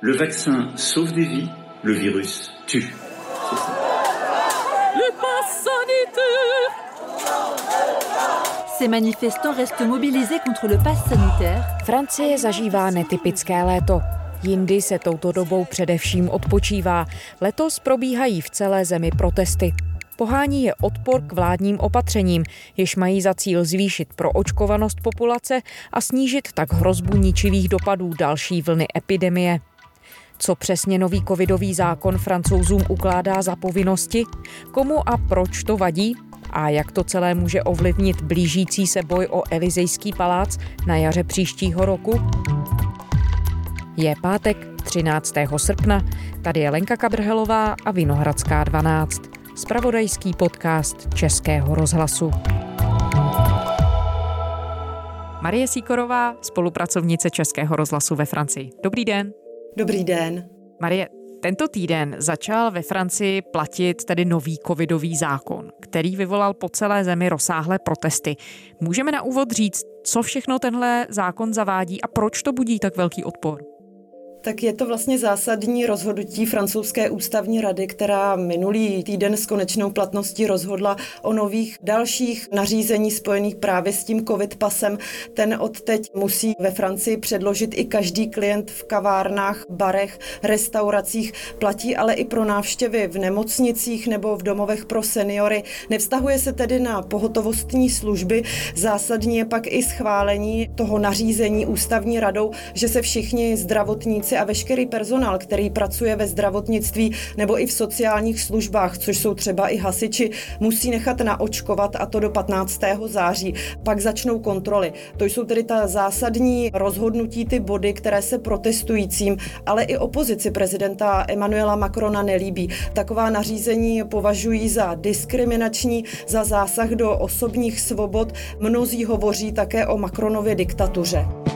Le vaccin sauve des vies, le virus tue. Le pass sanitaire Ces manifestants restent mobilisés contre le pass sanitaire. Francie zažívá netypické léto. Jindy se touto dobou především odpočívá. Letos probíhají v celé zemi protesty. Pohání je odpor k vládním opatřením, jež mají za cíl zvýšit proočkovanost populace a snížit tak hrozbu ničivých dopadů další vlny epidemie. Co přesně nový covidový zákon francouzům ukládá za povinnosti? Komu a proč to vadí? A jak to celé může ovlivnit blížící se boj o Elizejský palác na jaře příštího roku? Je pátek 13. srpna, tady je Lenka Kabrhelová a Vinohradská 12, spravodajský podcast Českého rozhlasu. Marie Síkorová, spolupracovnice Českého rozhlasu ve Francii. Dobrý den. Dobrý den. Marie, tento týden začal ve Francii platit tedy nový covidový zákon, který vyvolal po celé zemi rozsáhlé protesty. Můžeme na úvod říct, co všechno tenhle zákon zavádí a proč to budí tak velký odpor? Tak je to vlastně zásadní rozhodnutí francouzské ústavní rady, která minulý týden s konečnou platností rozhodla o nových dalších nařízení spojených právě s tím covid pasem. Ten od teď musí ve Francii předložit i každý klient v kavárnách, barech, restauracích. Platí ale i pro návštěvy v nemocnicích nebo v domovech pro seniory. Nevztahuje se tedy na pohotovostní služby. Zásadní je pak i schválení toho nařízení ústavní radou, že se všichni zdravotníci a veškerý personál, který pracuje ve zdravotnictví nebo i v sociálních službách, což jsou třeba i hasiči, musí nechat naočkovat a to do 15. září. Pak začnou kontroly. To jsou tedy ta zásadní rozhodnutí, ty body, které se protestujícím, ale i opozici prezidenta Emmanuela Macrona nelíbí. Taková nařízení považují za diskriminační, za zásah do osobních svobod. Mnozí hovoří také o Macronově diktatuře.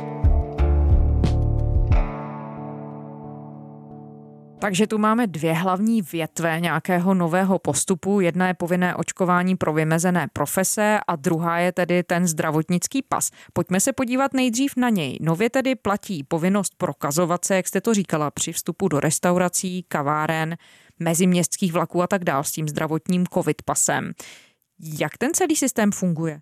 Takže tu máme dvě hlavní větve nějakého nového postupu. Jedna je povinné očkování pro vymezené profese a druhá je tedy ten zdravotnický pas. Pojďme se podívat nejdřív na něj. Nově tedy platí povinnost prokazovat se, jak jste to říkala, při vstupu do restaurací, kaváren, meziměstských vlaků a tak dál s tím zdravotním covid pasem. Jak ten celý systém funguje?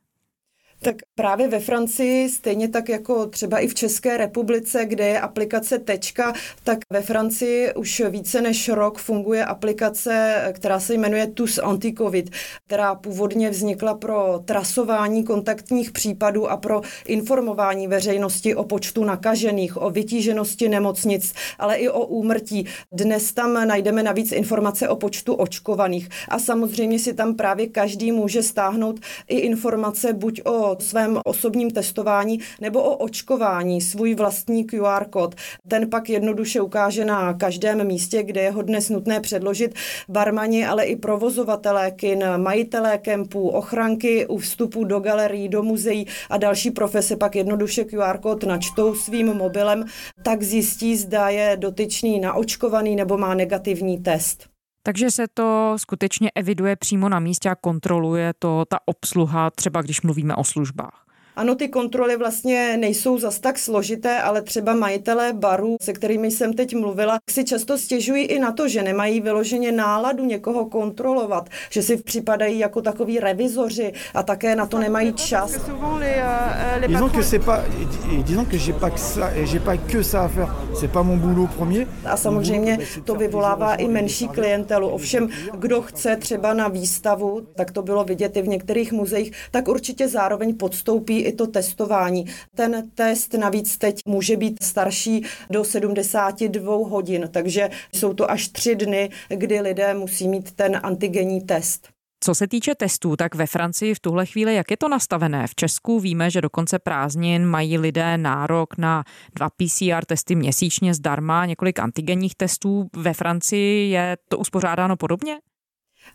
Tak právě ve Francii, stejně tak jako třeba i v České republice, kde je aplikace Tečka, tak ve Francii už více než rok funguje aplikace, která se jmenuje TUS Anticovid, která původně vznikla pro trasování kontaktních případů a pro informování veřejnosti o počtu nakažených, o vytíženosti nemocnic, ale i o úmrtí. Dnes tam najdeme navíc informace o počtu očkovaných a samozřejmě si tam právě každý může stáhnout i informace buď o svém osobním testování nebo o očkování, svůj vlastní QR kód. Ten pak jednoduše ukáže na každém místě, kde je ho dnes nutné předložit barmani, ale i provozovatelé kin, majitelé kempů, ochranky u vstupu do galerií, do muzeí a další profese pak jednoduše QR kód načtou svým mobilem, tak zjistí, zda je dotyčný naočkovaný nebo má negativní test. Takže se to skutečně eviduje přímo na místě a kontroluje to ta obsluha, třeba když mluvíme o službách. Ano, ty kontroly vlastně nejsou zas tak složité, ale třeba majitelé barů, se kterými jsem teď mluvila, si často stěžují i na to, že nemají vyloženě náladu někoho kontrolovat, že si připadají jako takový revizoři a také na to nemají čas. Disons que c'est pas, disons que j'ai pas que ça, j'ai pas que ça à faire. C'est pas mon boulot premier. A samozřejmě to vyvolává i menší klientelu. Ovšem, kdo chce třeba na výstavu, tak to bylo vidět i v některých muzeích, tak určitě zároveň podstoupí i to testování. Ten test navíc teď může být starší do 72 hodin, takže jsou to až tři dny, kdy lidé musí mít ten antigenní test. Co se týče testů, tak ve Francii v tuhle chvíli, jak je to nastavené? V Česku víme, že do konce prázdnin mají lidé nárok na dva PCR testy měsíčně zdarma, několik antigenních testů. Ve Francii je to uspořádáno podobně?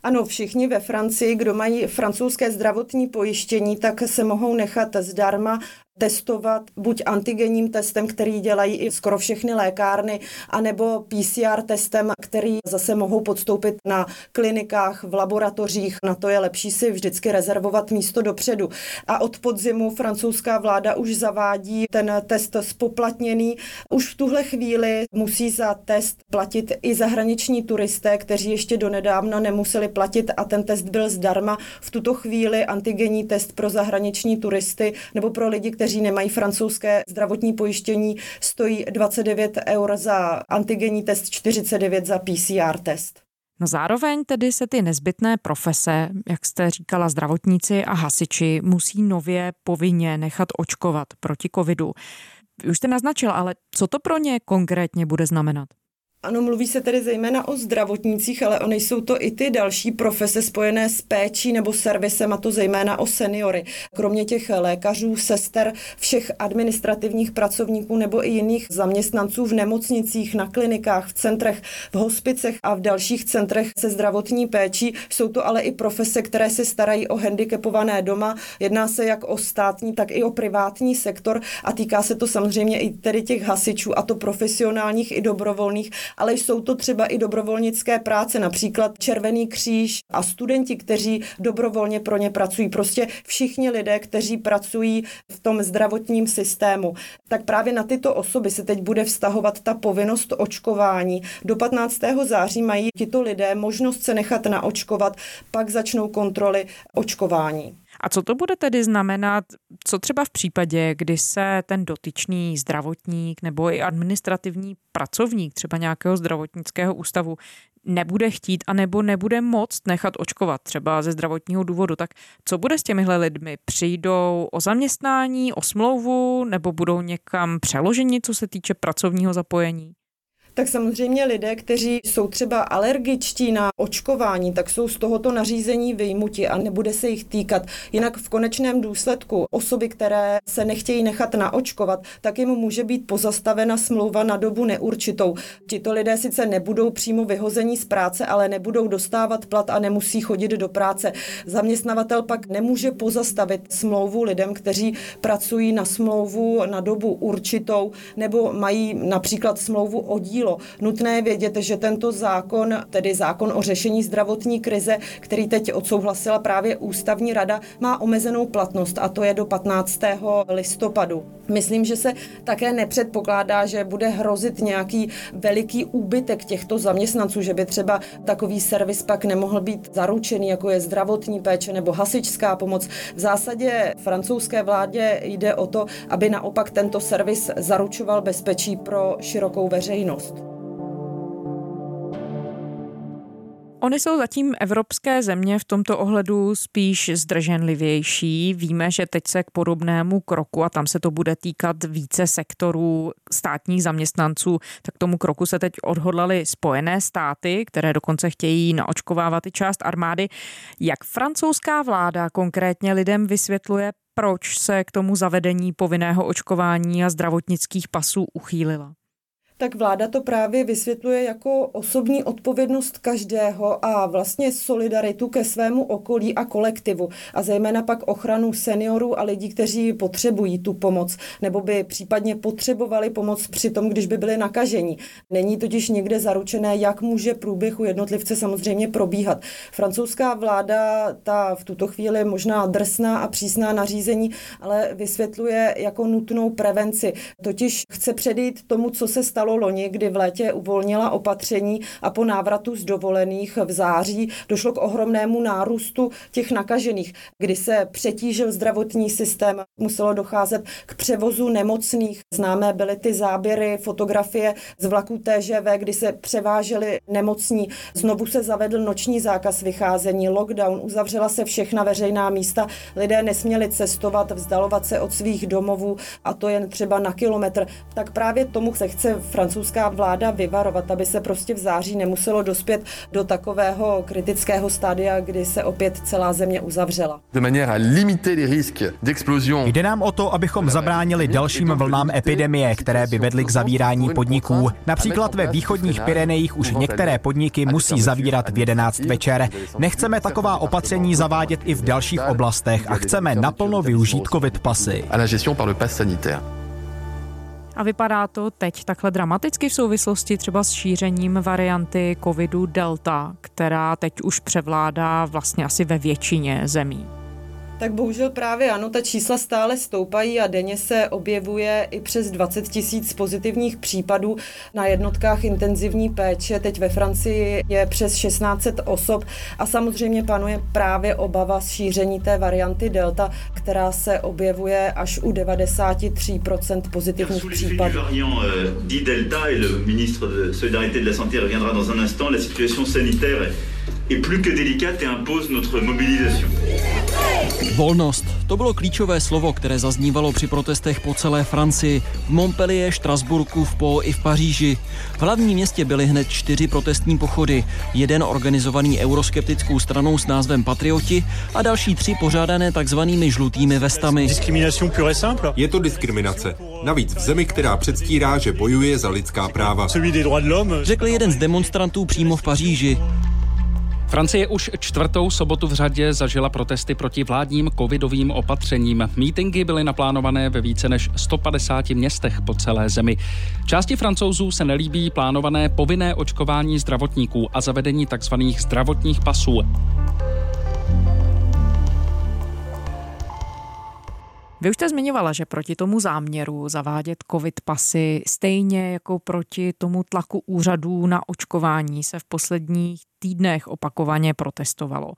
Ano, všichni ve Francii, kdo mají francouzské zdravotní pojištění, tak se mohou nechat zdarma testovat buď antigenním testem, který dělají i skoro všechny lékárny, anebo PCR testem, který zase mohou podstoupit na klinikách, v laboratořích. Na to je lepší si vždycky rezervovat místo dopředu. A od podzimu francouzská vláda už zavádí ten test spoplatněný. Už v tuhle chvíli musí za test platit i zahraniční turisté, kteří ještě donedávna nemuseli platit a ten test byl zdarma. V tuto chvíli antigenní test pro zahraniční turisty nebo pro lidi, kteří nemají francouzské zdravotní pojištění, stojí 29 eur za antigenní test, 49 za PCR test. No zároveň tedy se ty nezbytné profese, jak jste říkala, zdravotníci a hasiči, musí nově povinně nechat očkovat proti covidu. Už jste naznačil, ale co to pro ně konkrétně bude znamenat? Ano, mluví se tedy zejména o zdravotnících, ale oni jsou to i ty další profese spojené s péčí nebo servisem, a to zejména o seniory. Kromě těch lékařů, sester, všech administrativních pracovníků nebo i jiných zaměstnanců v nemocnicích, na klinikách, v centrech, v hospicech a v dalších centrech se zdravotní péčí. Jsou to ale i profese, které se starají o handicapované doma. Jedná se jak o státní, tak i o privátní sektor a týká se to samozřejmě i tedy těch hasičů, a to profesionálních i dobrovolných ale jsou to třeba i dobrovolnické práce, například Červený kříž a studenti, kteří dobrovolně pro ně pracují. Prostě všichni lidé, kteří pracují v tom zdravotním systému. Tak právě na tyto osoby se teď bude vztahovat ta povinnost očkování. Do 15. září mají tito lidé možnost se nechat naočkovat, pak začnou kontroly očkování. A co to bude tedy znamenat, co třeba v případě, kdy se ten dotyčný zdravotník nebo i administrativní pracovník třeba nějakého zdravotnického ústavu nebude chtít a nebo nebude moct nechat očkovat třeba ze zdravotního důvodu, tak co bude s těmihle lidmi? Přijdou o zaměstnání, o smlouvu nebo budou někam přeloženi, co se týče pracovního zapojení? Tak samozřejmě lidé, kteří jsou třeba alergičtí na očkování, tak jsou z tohoto nařízení vyjmuti a nebude se jich týkat. Jinak v konečném důsledku osoby, které se nechtějí nechat naočkovat, tak jim může být pozastavena smlouva na dobu neurčitou. Tito lidé sice nebudou přímo vyhození z práce, ale nebudou dostávat plat a nemusí chodit do práce. Zaměstnavatel pak nemůže pozastavit smlouvu lidem, kteří pracují na smlouvu na dobu určitou nebo mají například smlouvu o díl bylo nutné vědět, že tento zákon, tedy zákon o řešení zdravotní krize, který teď odsouhlasila právě ústavní rada, má omezenou platnost a to je do 15. listopadu. Myslím, že se také nepředpokládá, že bude hrozit nějaký veliký úbytek těchto zaměstnanců, že by třeba takový servis pak nemohl být zaručený, jako je zdravotní péče nebo hasičská pomoc. V zásadě francouzské vládě jde o to, aby naopak tento servis zaručoval bezpečí pro širokou veřejnost. Ony jsou zatím evropské země v tomto ohledu spíš zdrženlivější. Víme, že teď se k podobnému kroku, a tam se to bude týkat více sektorů státních zaměstnanců, tak k tomu kroku se teď odhodlali Spojené státy, které dokonce chtějí naočkovávat i část armády. Jak francouzská vláda konkrétně lidem vysvětluje, proč se k tomu zavedení povinného očkování a zdravotnických pasů uchýlila? Tak vláda to právě vysvětluje jako osobní odpovědnost každého a vlastně solidaritu ke svému okolí a kolektivu a zejména pak ochranu seniorů a lidí, kteří potřebují tu pomoc nebo by případně potřebovali pomoc při tom, když by byli nakažení. Není totiž někde zaručené, jak může průběh u jednotlivce samozřejmě probíhat. Francouzská vláda ta v tuto chvíli možná drsná a přísná nařízení, ale vysvětluje jako nutnou prevenci. Totiž chce předejít tomu, co se stalo stalo loni, kdy v létě uvolnila opatření a po návratu z dovolených v září došlo k ohromnému nárůstu těch nakažených, kdy se přetížil zdravotní systém, muselo docházet k převozu nemocných. Známé byly ty záběry, fotografie z vlaků TŽV, kdy se převáželi nemocní. Znovu se zavedl noční zákaz vycházení, lockdown, uzavřela se všechna veřejná místa, lidé nesměli cestovat, vzdalovat se od svých domovů a to jen třeba na kilometr. Tak právě tomu se chce francouzská vláda vyvarovat, aby se prostě v září nemuselo dospět do takového kritického stádia, kdy se opět celá země uzavřela. Jde nám o to, abychom zabránili dalším vlnám epidemie, které by vedly k zavírání podniků. Například ve východních Pyrenejích už některé podniky musí zavírat v 11 večer. Nechceme taková opatření zavádět i v dalších oblastech a chceme naplno využít covid pasy. A vypadá to teď takhle dramaticky v souvislosti třeba s šířením varianty covidu Delta, která teď už převládá vlastně asi ve většině zemí. Tak bohužel právě ano, ta čísla stále stoupají a denně se objevuje i přes 20 tisíc pozitivních případů na jednotkách intenzivní péče. Teď ve Francii je přes 1600 osob a samozřejmě panuje právě obava z šíření té varianty Delta, která se objevuje až u 93% pozitivních případů. Delta et le ministre de Solidarité de la Santé reviendra dans un instant. La situation sanitaire est plus que délicate et impose notre mobilisation. Volnost. To bylo klíčové slovo, které zaznívalo při protestech po celé Francii. V Montpellier, Štrasburku, v Po i v Paříži. V hlavním městě byly hned čtyři protestní pochody. Jeden organizovaný euroskeptickou stranou s názvem Patrioti a další tři pořádané takzvanými žlutými vestami. Je to diskriminace. Navíc v zemi, která předstírá, že bojuje za lidská práva. Řekl jeden z demonstrantů přímo v Paříži. Francie už čtvrtou sobotu v řadě zažila protesty proti vládním covidovým opatřením. Mítingy byly naplánované ve více než 150 městech po celé zemi. Části francouzů se nelíbí plánované povinné očkování zdravotníků a zavedení tzv. zdravotních pasů. Vy už jste zmiňovala, že proti tomu záměru zavádět covid pasy, stejně jako proti tomu tlaku úřadů na očkování se v posledních týdnech opakovaně protestovalo.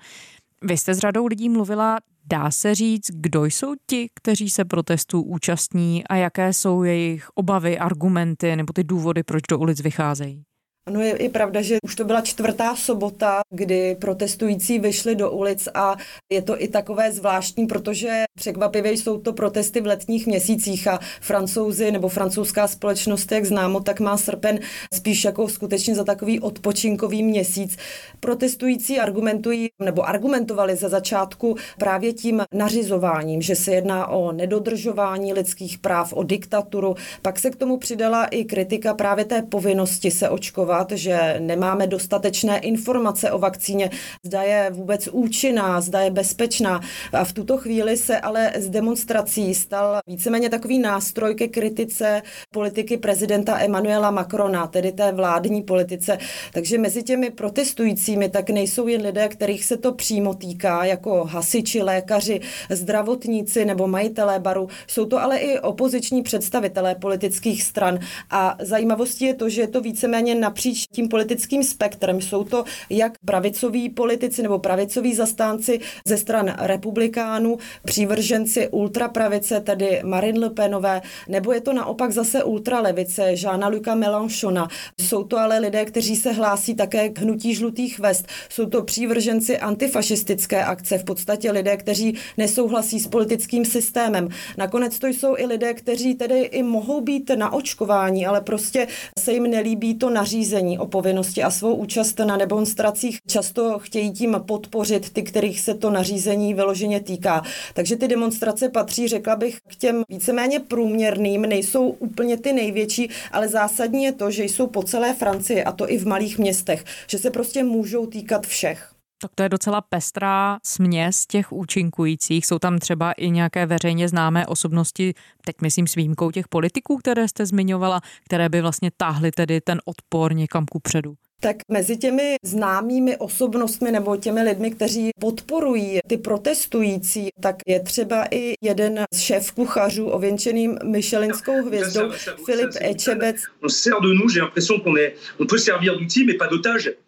Vy jste s řadou lidí mluvila, dá se říct, kdo jsou ti, kteří se protestů účastní a jaké jsou jejich obavy, argumenty nebo ty důvody, proč do ulic vycházejí? Ano, je i pravda, že už to byla čtvrtá sobota, kdy protestující vyšli do ulic a je to i takové zvláštní, protože překvapivě jsou to protesty v letních měsících a francouzi nebo francouzská společnost, jak známo, tak má srpen spíš jako skutečně za takový odpočinkový měsíc. Protestující argumentují nebo argumentovali ze začátku právě tím nařizováním, že se jedná o nedodržování lidských práv, o diktaturu. Pak se k tomu přidala i kritika právě té povinnosti se očkovat kritizovat, že nemáme dostatečné informace o vakcíně, zda je vůbec účinná, zda je bezpečná. A v tuto chvíli se ale z demonstrací stal víceméně takový nástroj ke kritice politiky prezidenta Emmanuela Macrona, tedy té vládní politice. Takže mezi těmi protestujícími tak nejsou jen lidé, kterých se to přímo týká, jako hasiči, lékaři, zdravotníci nebo majitelé baru. Jsou to ale i opoziční představitelé politických stran. A zajímavostí je to, že je to víceméně napříč napříč tím politickým spektrem. Jsou to jak pravicoví politici nebo pravicoví zastánci ze stran republikánů, přívrženci ultrapravice, tedy Marine Le Penové, nebo je to naopak zase ultralevice Žána Luka Melanchona. Jsou to ale lidé, kteří se hlásí také k hnutí žlutých vest. Jsou to přívrženci antifašistické akce, v podstatě lidé, kteří nesouhlasí s politickým systémem. Nakonec to jsou i lidé, kteří tedy i mohou být na očkování, ale prostě se jim nelíbí to nařízení nařízení o povinnosti a svou účast na demonstracích často chtějí tím podpořit ty, kterých se to nařízení vyloženě týká. Takže ty demonstrace patří, řekla bych, k těm víceméně průměrným, nejsou úplně ty největší, ale zásadní je to, že jsou po celé Francii a to i v malých městech, že se prostě můžou týkat všech. Tak to je docela pestrá směs těch účinkujících. Jsou tam třeba i nějaké veřejně známé osobnosti, teď myslím s výjimkou těch politiků, které jste zmiňovala, které by vlastně táhly tedy ten odpor někam ku předu. Tak mezi těmi známými osobnostmi nebo těmi lidmi, kteří podporují ty protestující, tak je třeba i jeden z šéf kuchařů ověnčeným Michelinskou hvězdou, Filip Ečebec.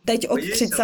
Teď od 30.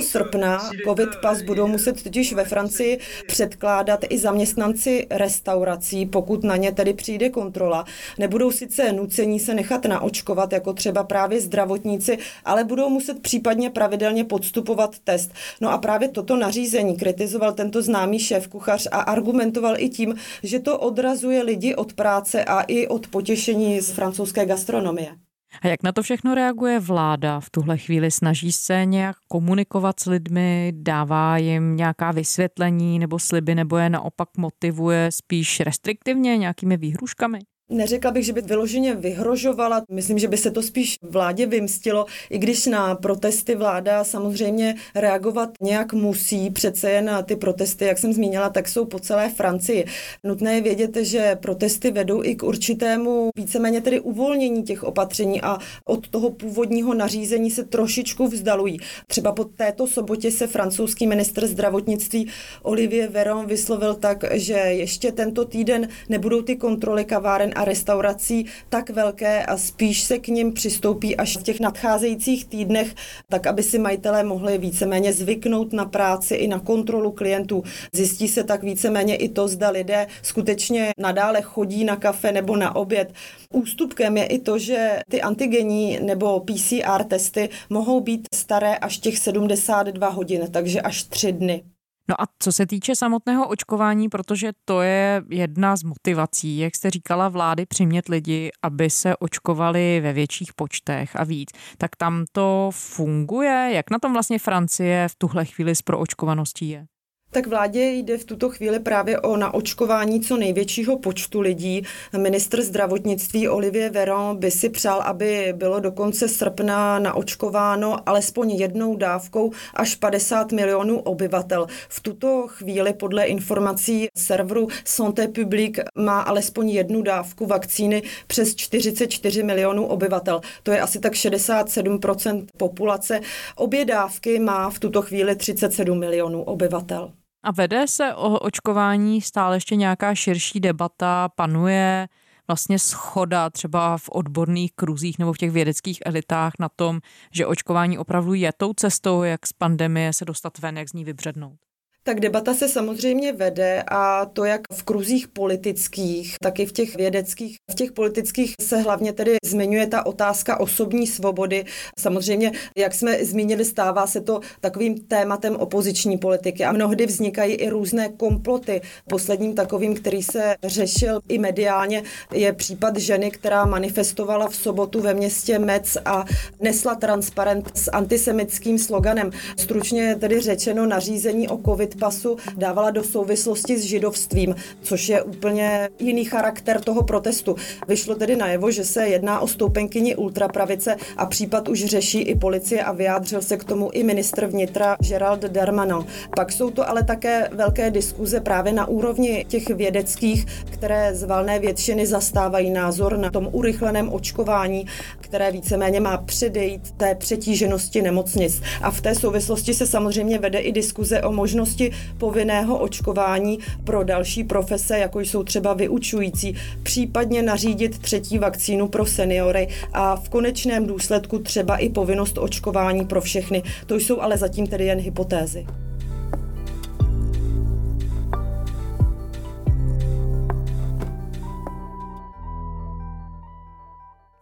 srpna COVID pas budou muset totiž ve Francii předkládat i zaměstnanci restaurací, pokud na ně tedy přijde kontrola. Nebudou sice nucení se nechat naočkovat, jako třeba právě zdravotníci, ale budou muset případně pravidelně podstupovat test. No a právě toto nařízení kritizoval tento známý šéf kuchař a argumentoval i tím, že to odrazuje lidi od práce a i od potěšení z francouzské gastronomie. A jak na to všechno reaguje vláda v tuhle chvíli? Snaží se nějak komunikovat s lidmi, dává jim nějaká vysvětlení nebo sliby, nebo je naopak motivuje spíš restriktivně nějakými výhruškami? Neřekla bych, že by vyloženě vyhrožovala. Myslím, že by se to spíš vládě vymstilo, i když na protesty vláda samozřejmě reagovat nějak musí. Přece jen na ty protesty, jak jsem zmínila, tak jsou po celé Francii. Nutné je vědět, že protesty vedou i k určitému víceméně tedy uvolnění těch opatření a od toho původního nařízení se trošičku vzdalují. Třeba po této sobotě se francouzský ministr zdravotnictví Olivier Véran vyslovil tak, že ještě tento týden nebudou ty kontroly kaváren a restaurací tak velké a spíš se k ním přistoupí až v těch nadcházejících týdnech, tak aby si majitelé mohli víceméně zvyknout na práci i na kontrolu klientů. Zjistí se tak víceméně i to, zda lidé skutečně nadále chodí na kafe nebo na oběd. Ústupkem je i to, že ty antigenní nebo PCR testy mohou být staré až těch 72 hodin, takže až 3 dny. No a co se týče samotného očkování, protože to je jedna z motivací, jak jste říkala, vlády přimět lidi, aby se očkovali ve větších počtech a víc, tak tam to funguje? Jak na tom vlastně Francie v tuhle chvíli s proočkovaností je? Tak vládě jde v tuto chvíli právě o naočkování co největšího počtu lidí. Ministr zdravotnictví Olivier Véran by si přál, aby bylo do konce srpna naočkováno alespoň jednou dávkou až 50 milionů obyvatel. V tuto chvíli podle informací serveru Santé Publique má alespoň jednu dávku vakcíny přes 44 milionů obyvatel. To je asi tak 67% populace. Obě dávky má v tuto chvíli 37 milionů obyvatel. A vede se o očkování stále ještě nějaká širší debata, panuje vlastně schoda třeba v odborných kruzích nebo v těch vědeckých elitách na tom, že očkování opravdu je tou cestou, jak z pandemie se dostat ven, jak z ní vybřednout? Tak debata se samozřejmě vede a to jak v kruzích politických, tak i v těch vědeckých. V těch politických se hlavně tedy zmiňuje ta otázka osobní svobody. Samozřejmě, jak jsme zmínili, stává se to takovým tématem opoziční politiky a mnohdy vznikají i různé komploty. Posledním takovým, který se řešil i mediálně, je případ ženy, která manifestovala v sobotu ve městě Mec a nesla transparent s antisemickým sloganem. Stručně tedy řečeno nařízení o COVID pasu dávala do souvislosti s židovstvím, což je úplně jiný charakter toho protestu. Vyšlo tedy najevo, že se jedná o stoupenkyni ultrapravice a případ už řeší i policie a vyjádřil se k tomu i ministr vnitra Gerald Darmanin. Pak jsou to ale také velké diskuze právě na úrovni těch vědeckých, které z valné většiny zastávají názor na tom urychleném očkování, které víceméně má předejít té přetíženosti nemocnic. A v té souvislosti se samozřejmě vede i diskuze o možnosti možnosti povinného očkování pro další profese, jako jsou třeba vyučující, případně nařídit třetí vakcínu pro seniory a v konečném důsledku třeba i povinnost očkování pro všechny. To jsou ale zatím tedy jen hypotézy.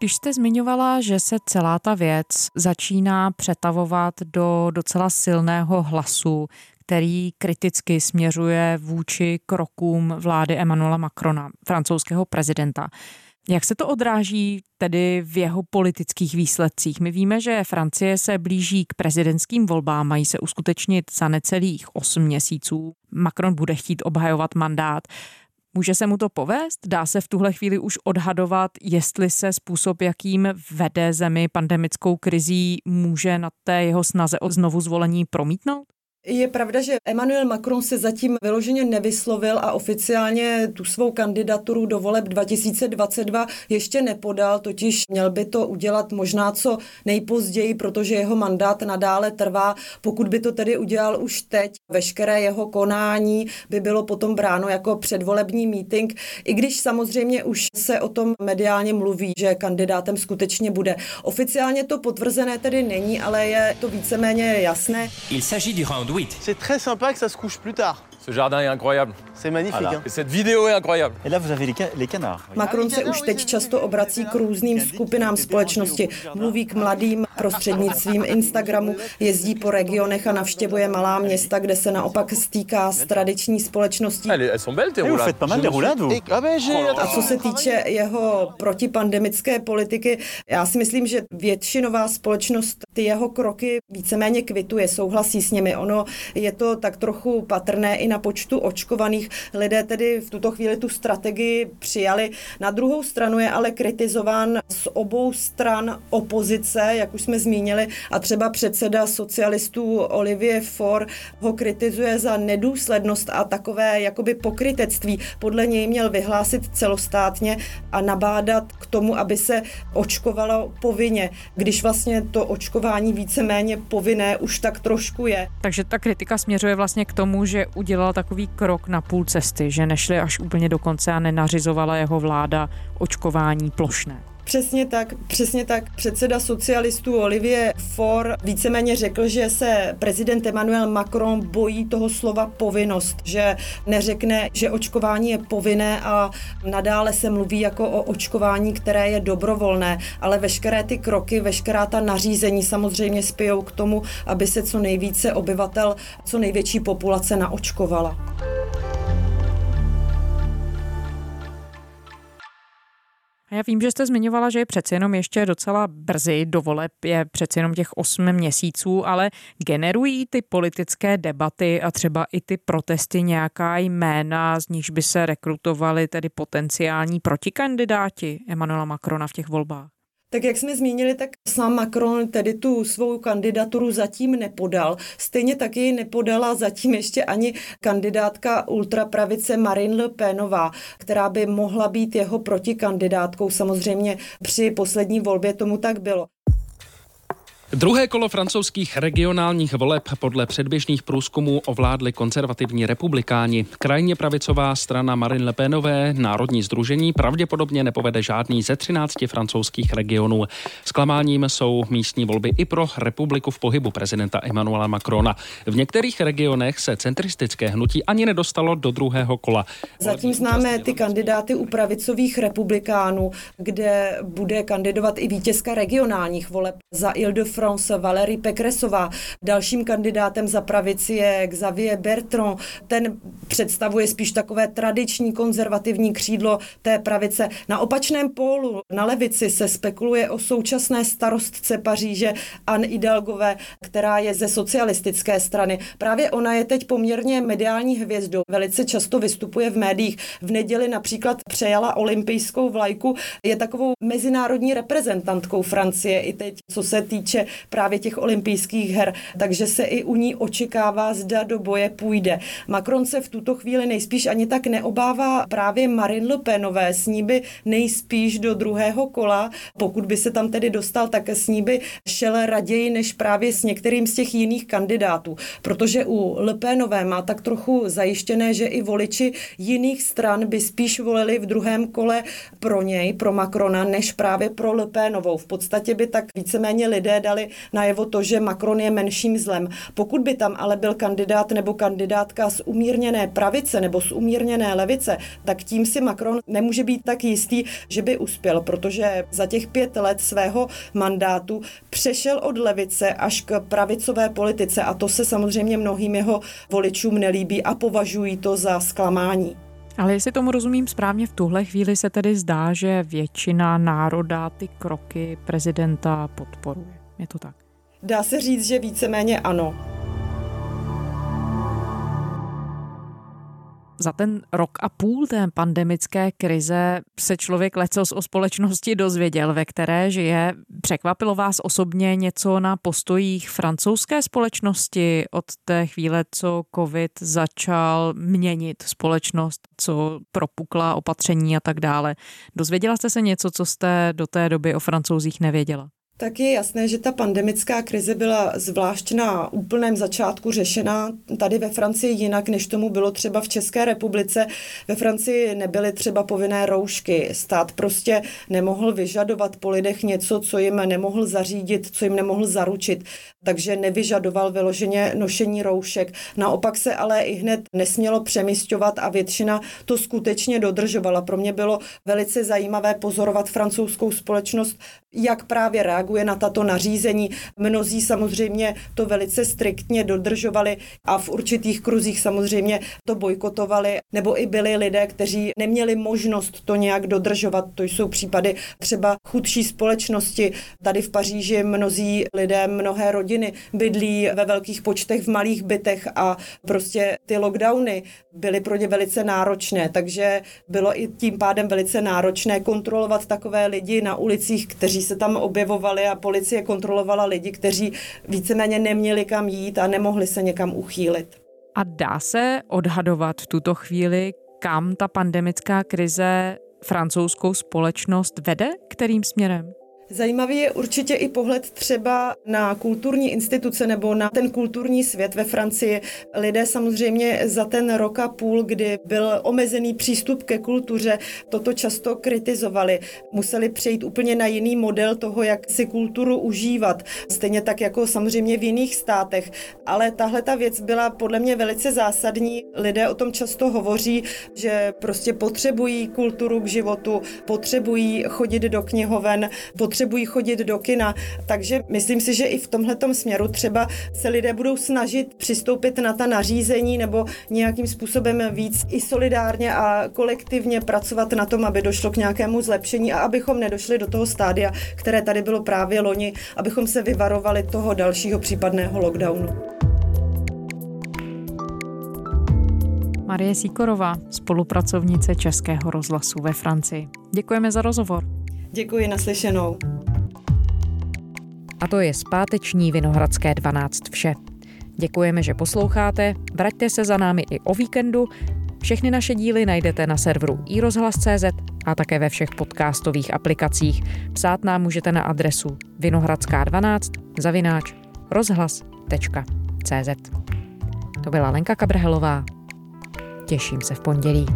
Když jste zmiňovala, že se celá ta věc začíná přetavovat do docela silného hlasu, který kriticky směřuje vůči krokům vlády Emmanuela Macrona, francouzského prezidenta. Jak se to odráží tedy v jeho politických výsledcích? My víme, že Francie se blíží k prezidentským volbám, mají se uskutečnit za necelých 8 měsíců. Macron bude chtít obhajovat mandát. Může se mu to povést? Dá se v tuhle chvíli už odhadovat, jestli se způsob, jakým vede zemi pandemickou krizí, může na té jeho snaze o znovu zvolení promítnout? Je pravda, že Emmanuel Macron se zatím vyloženě nevyslovil a oficiálně tu svou kandidaturu do voleb 2022 ještě nepodal, totiž měl by to udělat možná co nejpozději, protože jeho mandát nadále trvá. Pokud by to tedy udělal už teď, veškeré jeho konání by bylo potom bráno jako předvolební meeting, i když samozřejmě už se o tom mediálně mluví, že kandidátem skutečně bude. Oficiálně to potvrzené tedy není, ale je to víceméně jasné. Il s'agit du C'est très sympa que ça se couche plus tard. Ce jardin est incroyable. C'est magnifique. Voilà. Et cette vidéo est incroyable. Et là, vous avez les, les canards. Macron se už teď často obrací k různým skupinám společnosti. Mluví k mladým prostřednictvím Instagramu, jezdí po regionech a navštěvuje malá města, kde se naopak stýká s tradiční společností. A co se týče jeho protipandemické politiky, já si myslím, že většinová společnost ty jeho kroky víceméně kvituje, souhlasí s nimi. Ono je to tak trochu patrné i na počtu očkovaných. Lidé tedy v tuto chvíli tu strategii přijali. Na druhou stranu je ale kritizován z obou stran opozice, jak už jsme zmínili, a třeba předseda socialistů Olivier Faure ho kritizuje za nedůslednost a takové jakoby pokrytectví. Podle něj měl vyhlásit celostátně a nabádat k tomu, aby se očkovalo povinně, když vlastně to očkování víceméně povinné už tak trošku je. Takže ta kritika směřuje vlastně k tomu, že udělal takový krok na půl cesty, že nešli až úplně do konce a nenařizovala jeho vláda očkování plošné. Přesně tak, přesně tak. Předseda socialistů Olivier Faure víceméně řekl, že se prezident Emmanuel Macron bojí toho slova povinnost, že neřekne, že očkování je povinné a nadále se mluví jako o očkování, které je dobrovolné, ale veškeré ty kroky, veškerá ta nařízení samozřejmě spijou k tomu, aby se co nejvíce obyvatel, co největší populace naočkovala. Já vím, že jste zmiňovala, že je přece jenom ještě docela brzy, do voleb je přece jenom těch 8 měsíců, ale generují ty politické debaty a třeba i ty protesty nějaká jména, z nichž by se rekrutovali tedy potenciální protikandidáti Emanuela Macrona v těch volbách? Tak jak jsme zmínili, tak sám Macron tedy tu svou kandidaturu zatím nepodal. Stejně taky nepodala zatím ještě ani kandidátka ultrapravice Marine Le Penová, která by mohla být jeho protikandidátkou. Samozřejmě při poslední volbě tomu tak bylo. Druhé kolo francouzských regionálních voleb podle předběžných průzkumů ovládli konzervativní republikáni. Krajně pravicová strana Marine Le Penové, Národní združení, pravděpodobně nepovede žádný ze 13 francouzských regionů. Zklamáním jsou místní volby i pro republiku v pohybu prezidenta Emmanuela Macrona. V některých regionech se centristické hnutí ani nedostalo do druhého kola. Zatím známe ty kandidáty u pravicových republikánů, kde bude kandidovat i vítězka regionálních voleb za Ile-de-France France Valérie Pekresová. Dalším kandidátem za pravici je Xavier Bertrand. Ten představuje spíš takové tradiční konzervativní křídlo té pravice. Na opačném pólu, na levici, se spekuluje o současné starostce Paříže Anne Hidalgové, která je ze socialistické strany. Právě ona je teď poměrně mediální hvězdou. Velice často vystupuje v médiích. V neděli například přejala olympijskou vlajku. Je takovou mezinárodní reprezentantkou Francie i teď, co se týče právě těch olympijských her, takže se i u ní očekává, zda do boje půjde. Macron se v tuto chvíli nejspíš ani tak neobává právě Marine Le Penové, s ní by nejspíš do druhého kola, pokud by se tam tedy dostal, tak s ní by šel raději než právě s některým z těch jiných kandidátů, protože u Le Penové má tak trochu zajištěné, že i voliči jiných stran by spíš volili v druhém kole pro něj, pro Macrona, než právě pro Le Penovou. V podstatě by tak víceméně lidé dali dali najevo to, že Macron je menším zlem. Pokud by tam ale byl kandidát nebo kandidátka z umírněné pravice nebo z umírněné levice, tak tím si Macron nemůže být tak jistý, že by uspěl, protože za těch pět let svého mandátu přešel od levice až k pravicové politice a to se samozřejmě mnohým jeho voličům nelíbí a považují to za zklamání. Ale jestli tomu rozumím správně, v tuhle chvíli se tedy zdá, že většina národa ty kroky prezidenta podporuje. Je to tak? Dá se říct, že víceméně ano. Za ten rok a půl té pandemické krize se člověk lecos o společnosti dozvěděl, ve které žije. Překvapilo vás osobně něco na postojích francouzské společnosti od té chvíle, co covid začal měnit společnost, co propukla opatření a tak dále. Dozvěděla jste se něco, co jste do té doby o francouzích nevěděla? Tak je jasné, že ta pandemická krize byla zvlášť na úplném začátku řešena tady ve Francii jinak, než tomu bylo třeba v České republice. Ve Francii nebyly třeba povinné roušky. Stát prostě nemohl vyžadovat po lidech něco, co jim nemohl zařídit, co jim nemohl zaručit. Takže nevyžadoval vyloženě nošení roušek. Naopak se ale i hned nesmělo přemysťovat a většina to skutečně dodržovala. Pro mě bylo velice zajímavé pozorovat francouzskou společnost, jak právě reaguje na tato nařízení. Mnozí samozřejmě to velice striktně dodržovali a v určitých kruzích samozřejmě to bojkotovali, nebo i byli lidé, kteří neměli možnost to nějak dodržovat. To jsou případy třeba chudší společnosti. Tady v Paříži mnozí lidé, mnohé rodiny bydlí ve velkých počtech v malých bytech a prostě ty lockdowny byly pro ně velice náročné, takže bylo i tím pádem velice náročné kontrolovat takové lidi na ulicích, kteří se tam objevovali a policie kontrolovala lidi, kteří víceméně neměli kam jít a nemohli se někam uchýlit. A dá se odhadovat v tuto chvíli, kam ta pandemická krize francouzskou společnost vede, kterým směrem? Zajímavý je určitě i pohled třeba na kulturní instituce nebo na ten kulturní svět ve Francii. Lidé samozřejmě za ten rok a půl, kdy byl omezený přístup ke kultuře, toto často kritizovali. Museli přejít úplně na jiný model toho, jak si kulturu užívat. Stejně tak jako samozřejmě v jiných státech. Ale tahle ta věc byla podle mě velice zásadní. Lidé o tom často hovoří, že prostě potřebují kulturu k životu, potřebují chodit do knihoven, potřebují potřebují chodit do kina. Takže myslím si, že i v tomhle směru třeba se lidé budou snažit přistoupit na ta nařízení nebo nějakým způsobem víc i solidárně a kolektivně pracovat na tom, aby došlo k nějakému zlepšení a abychom nedošli do toho stádia, které tady bylo právě loni, abychom se vyvarovali toho dalšího případného lockdownu. Marie Sikorová, spolupracovnice Českého rozhlasu ve Francii. Děkujeme za rozhovor. Děkuji, naslyšenou. A to je zpáteční Vinohradské 12 vše. Děkujeme, že posloucháte, vraťte se za námi i o víkendu. Všechny naše díly najdete na serveru iRozhlas.cz a také ve všech podcastových aplikacích. Psát nám můžete na adresu vinohradská12 zavináč rozhlas.cz To byla Lenka Kabrhelová. Těším se v pondělí.